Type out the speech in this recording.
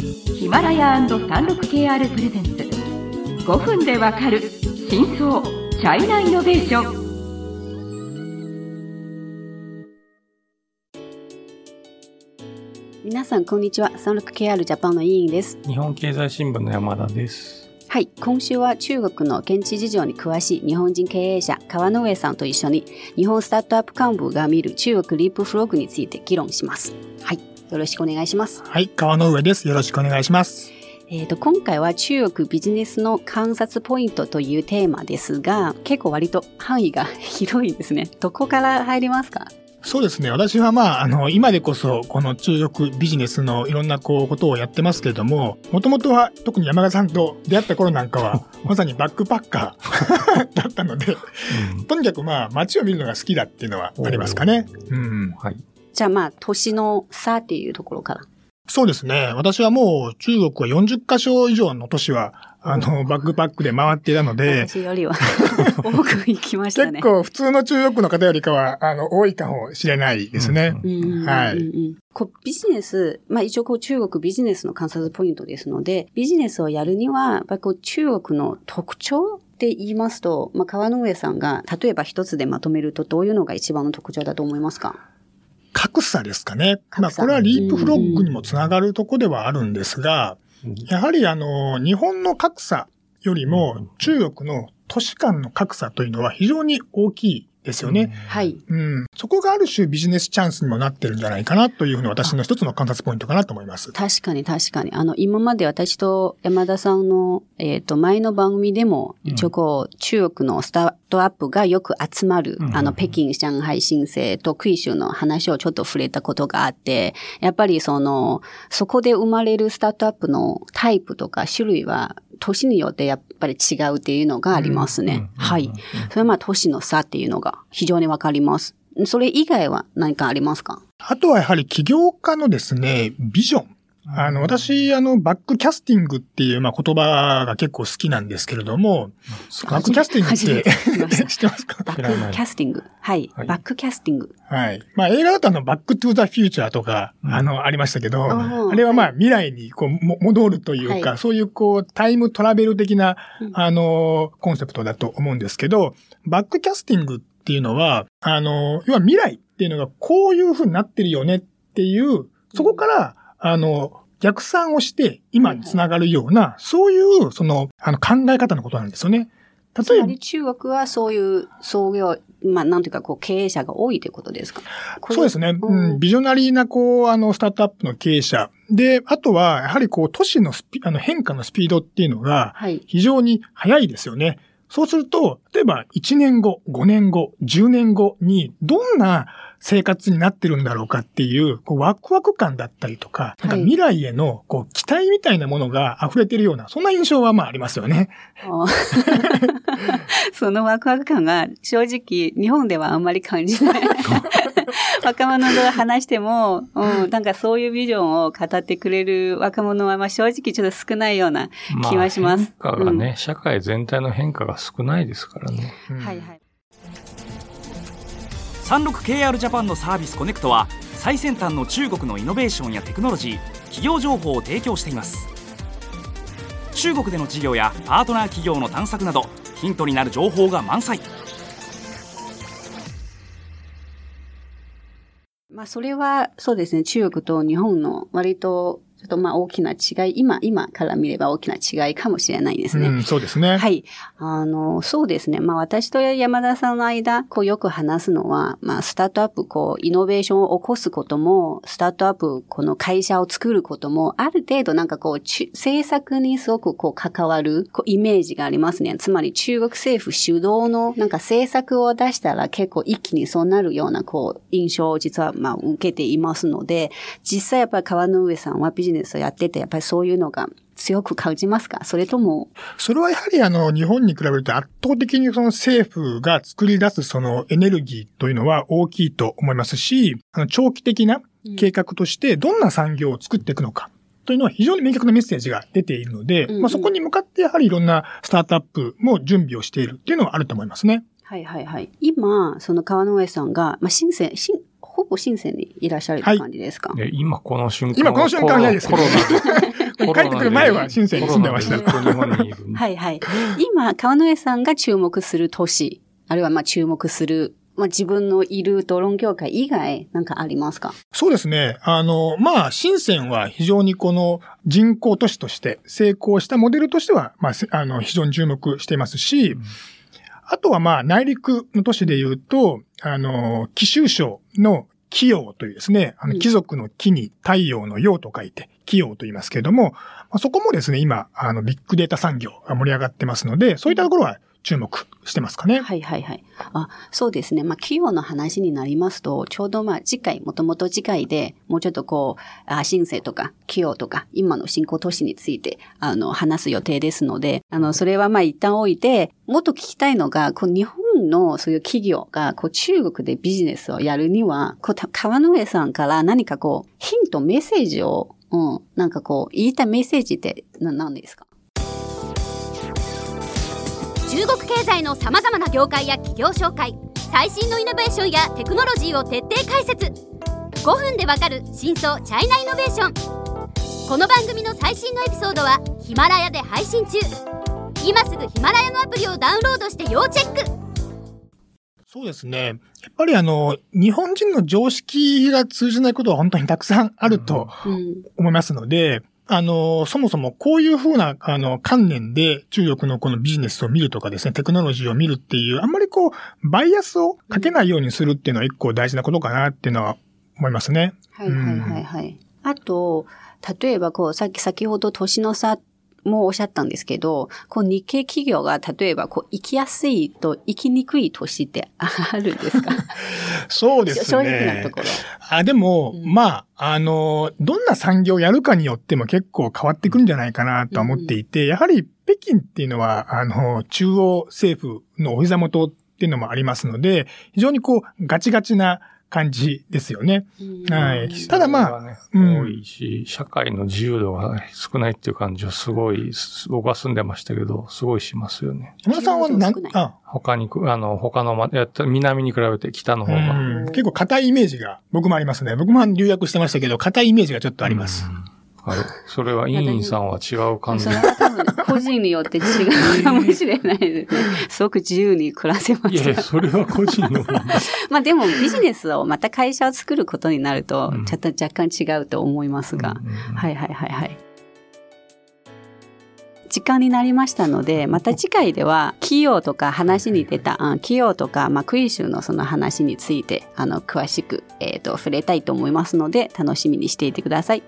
ヒマラヤ &36KR プレゼンツ。5分でわかる真相チャイナイノベーション。皆さんこんにちは。36KR ジャパンの委員です。日本経済新聞の山田です。はい。今週は中国の現地事情に詳しい日本人経営者川上さんと一緒に日本スタートアップ幹部が見る中国リープフログについて議論します。はいよろしくお願いしますはい川上ですよろしくお願いしますえーと、今回は中国ビジネスの観察ポイントというテーマですが結構割と範囲が 広いですねどこから入りますか？そうですね。私はまあ、あの、今でこそ、この中国ビジネスのいろんなこう、ことをやってますけれども、もともとは、特に山田さんと出会った頃なんかは、まさにバックパッカー だったので、うん、とにかくまあ、街を見るのが好きだっていうのはありますかね。うん。はい。じゃあまあ、年の差っていうところから。そうですね。私はもう中国は40カ所以上の都市は、あの、バックパックで回っていたので。私よりは 多く行きましたね。結構普通の中国の方よりかは、あの、多いかもしれないですね。はい。こビジネス、まあ一応こう中国ビジネスの観察ポイントですので、ビジネスをやるには、やっぱりこう中国の特徴って言いますと、まあ川の上さんが、例えば一つでまとめるとどういうのが一番の特徴だと思いますか？格差ですかね。まあ、これはリープフロッグにもつながるとこではあるんですが、やはりあの、日本の格差よりも中国の都市間の格差というのは非常に大きいですよね。はい。うん。そこがある種ビジネスチャンスにもなってるんじゃないかなというふうに私の一つの観察ポイントかなと思います。確かに確かに。あの、今まで私と山田さんの、えっ、ー、と、前の番組でも、一応こう、中国のスタートアップがよく集まる、うん、あの、北京、上海、新生とクイ州の話をちょっと触れたことがあって、やっぱりその、そこで生まれるスタートアップのタイプとか種類は年によってやっぱり違うっていうのがありますね。はい。それはまあ年の差っていうのが非常にわかります。それ以外は何かありますか？あとはやはり起業家のですね、ビジョン。あの、私、あの、バックキャスティングっていう、まあ、言葉が結構好きなんですけれども、バックキャスティングって 知ってますか？バックキャスティング。はい。バックキャスティング。はい。まあ、映画だとあの、バックトゥザフューチャーとか、あの、ありましたけど、あれはまあ、未来にこう、戻るというか、そういうこう、タイムトラベル的な、あの、コンセプトだと思うんですけど、バックキャスティングっていうのは、あの、要は未来っていうのがこういう風になってるよねっていう、そこから、あの、逆算をして今につながるような、そういう、その、あの、考え方のことなんですよね。例えば。中国はそういう創業、まあ、なんていうか、こう、経営者が多いということですか？そうですね、うん。ビジョナリーな、こう、あの、スタートアップの経営者。で、あとは、やはりこう、都市のスピあの変化のスピードっていうのが、非常に速いですよね。はいそうすると、例えば1年後、5年後、10年後にどんな生活になってるんだろうかっていう、こうワクワク感だったりとか、なんか未来へのこう期待みたいなものが溢れてるような、そんな印象はまあありますよね。そのワクワク感が正直日本ではあんまり感じない。若者と話しても、うん、なんかそういうビジョンを語ってくれる若者は、まあ正直ちょっと少ないような気はします。まあ、変化がね、うん、社会全体の変化が少ないですからね。うん、はいはい。36KR ジャパンのサービスコネクトは最先端の中国のイノベーションやテクノロジー企業情報を提供しています。中国での事業やパートナー企業の探索などヒントになる情報が満載。まあ、それは、そうですね、中国と日本の割とちょっとまあ大きな違い、今、今から見れば大きな違いかもしれないですね。うん、そうですね。はい。あの、そうですね。まあ私と山田さんの間、こうよく話すのは、まあスタートアップ、こう、イノベーションを起こすことも、スタートアップ、この会社を作ることも、ある程度なんかこう、政策にすごくこう関わるこうイメージがありますね。つまり中国政府主導のなんか政策を出したら結構一気にそうなるようなこう、印象を実はまあ受けていますので、実際やっぱり川の上さんはビジネスをやってて、やっぱりそういうのが強く感じますか？それとも。それはやはりあの、日本に比べると圧倒的にその政府が作り出すそのエネルギーというのは大きいと思いますし、あの、長期的な計画としてどんな産業を作っていくのか。というのは非常に明確なメッセージが出ているので、うんうん、まあ、そこに向かってやはりいろんなスタートアップも準備をしているっていうのはあると思いますね。はいはいはい。今、その川上さんが、まあ、新鮮、新、ほぼ深センにいらっしゃる感じですか、はい、今この瞬間今この瞬間ないです。コロナで。帰ってくる前は深センに住んでました。はいはい。今、川野さんが注目する都市、あるいはまあ注目するまあ、自分のいるドローン業界以外なんかありますか？そうですね。あの、まあ、深センは非常にこの人口都市として成功したモデルとしては、まあ、あの、非常に注目していますし、うん、あとはまあ、内陸の都市で言うと、あの、紀州省の紀陽というですね、あの、貴族の木に太陽の陽と書いて、紀陽と言いますけれども、まあ、そこもですね、今、あの、ビッグデータ産業が盛り上がってますので、そういったところは注目してますかね。はいはいはい。あ、そうですね。まあ、企業の話になりますと、ちょうどまあ、次回、もともと次回で、もうちょっとこう、あ申請とか、企業とか、今の新興都市について、あの、話す予定ですので、あの、それはまあ、一旦置いて、もっと聞きたいのが、こう、日本のそういう企業が、こう、中国でビジネスをやるには、こう、川上さんから何かこう、ヒント、メッセージを、うん、なんかこう、言いたいメッセージって何ですか？中国経済のさまざまな業界や企業紹介最新のイノベーションやテクノロジーを徹底解説。5分でわかる真相チャイナイノベーション。この番組の最新のエピソードはヒマラヤで配信中。今すぐヒマラヤのアプリをダウンロードして要チェック。そうですね。やっぱりあの、日本人の常識が通じないことは本当にたくさんあると思いますので、あの、そもそもこういうふうな、あの、観念で中国のこのビジネスを見るとかですね、テクノロジーを見るっていう、あんまりこう、バイアスをかけないようにするっていうのは一個大事なことかなっていうのは思いますね。はいはいはいはい。うん、あと、例えばこう、さっき先ほど年の差もおっしゃったんですけど、こう日系企業が例えばこう生きやすいと生きにくい年って あるんですか？そうですね。正直なところ。あでも、うん、まあ、あの、どんな産業をやるかによっても結構変わってくるんじゃないかなと思っていて、うん、やはり北京っていうのは、あの、中央政府のお膝元っていうのもありますので、非常にこう、ガチガチな感じですよね。はい。ただまあ、ね、多いし、社会の自由度が少ないっていう感じはすごい、僕は住んでましたけど、すごいしますよね。山田さんは何、あ他に、あの、他の、やった南に比べて北の方が。結構硬いイメージが僕もありますね。僕も留学してましたけど、硬いイメージがちょっとあります。はい。それは委員さんは違う感じ？それは多分、個人によって違うかもしれないですね。すごく自由に暮らせます。いやそれは個人の まあでも、ビジネスをまた会社を作ることになると、ちょっと若干違うと思いますが。はいはいはいはい。時間になりましたので、また次回では、企業とか話に出た、企業とか、まあ、クイズのその話について、あの、詳しく、えっ、ー、と、触れたいと思いますので、楽しみにしていてください。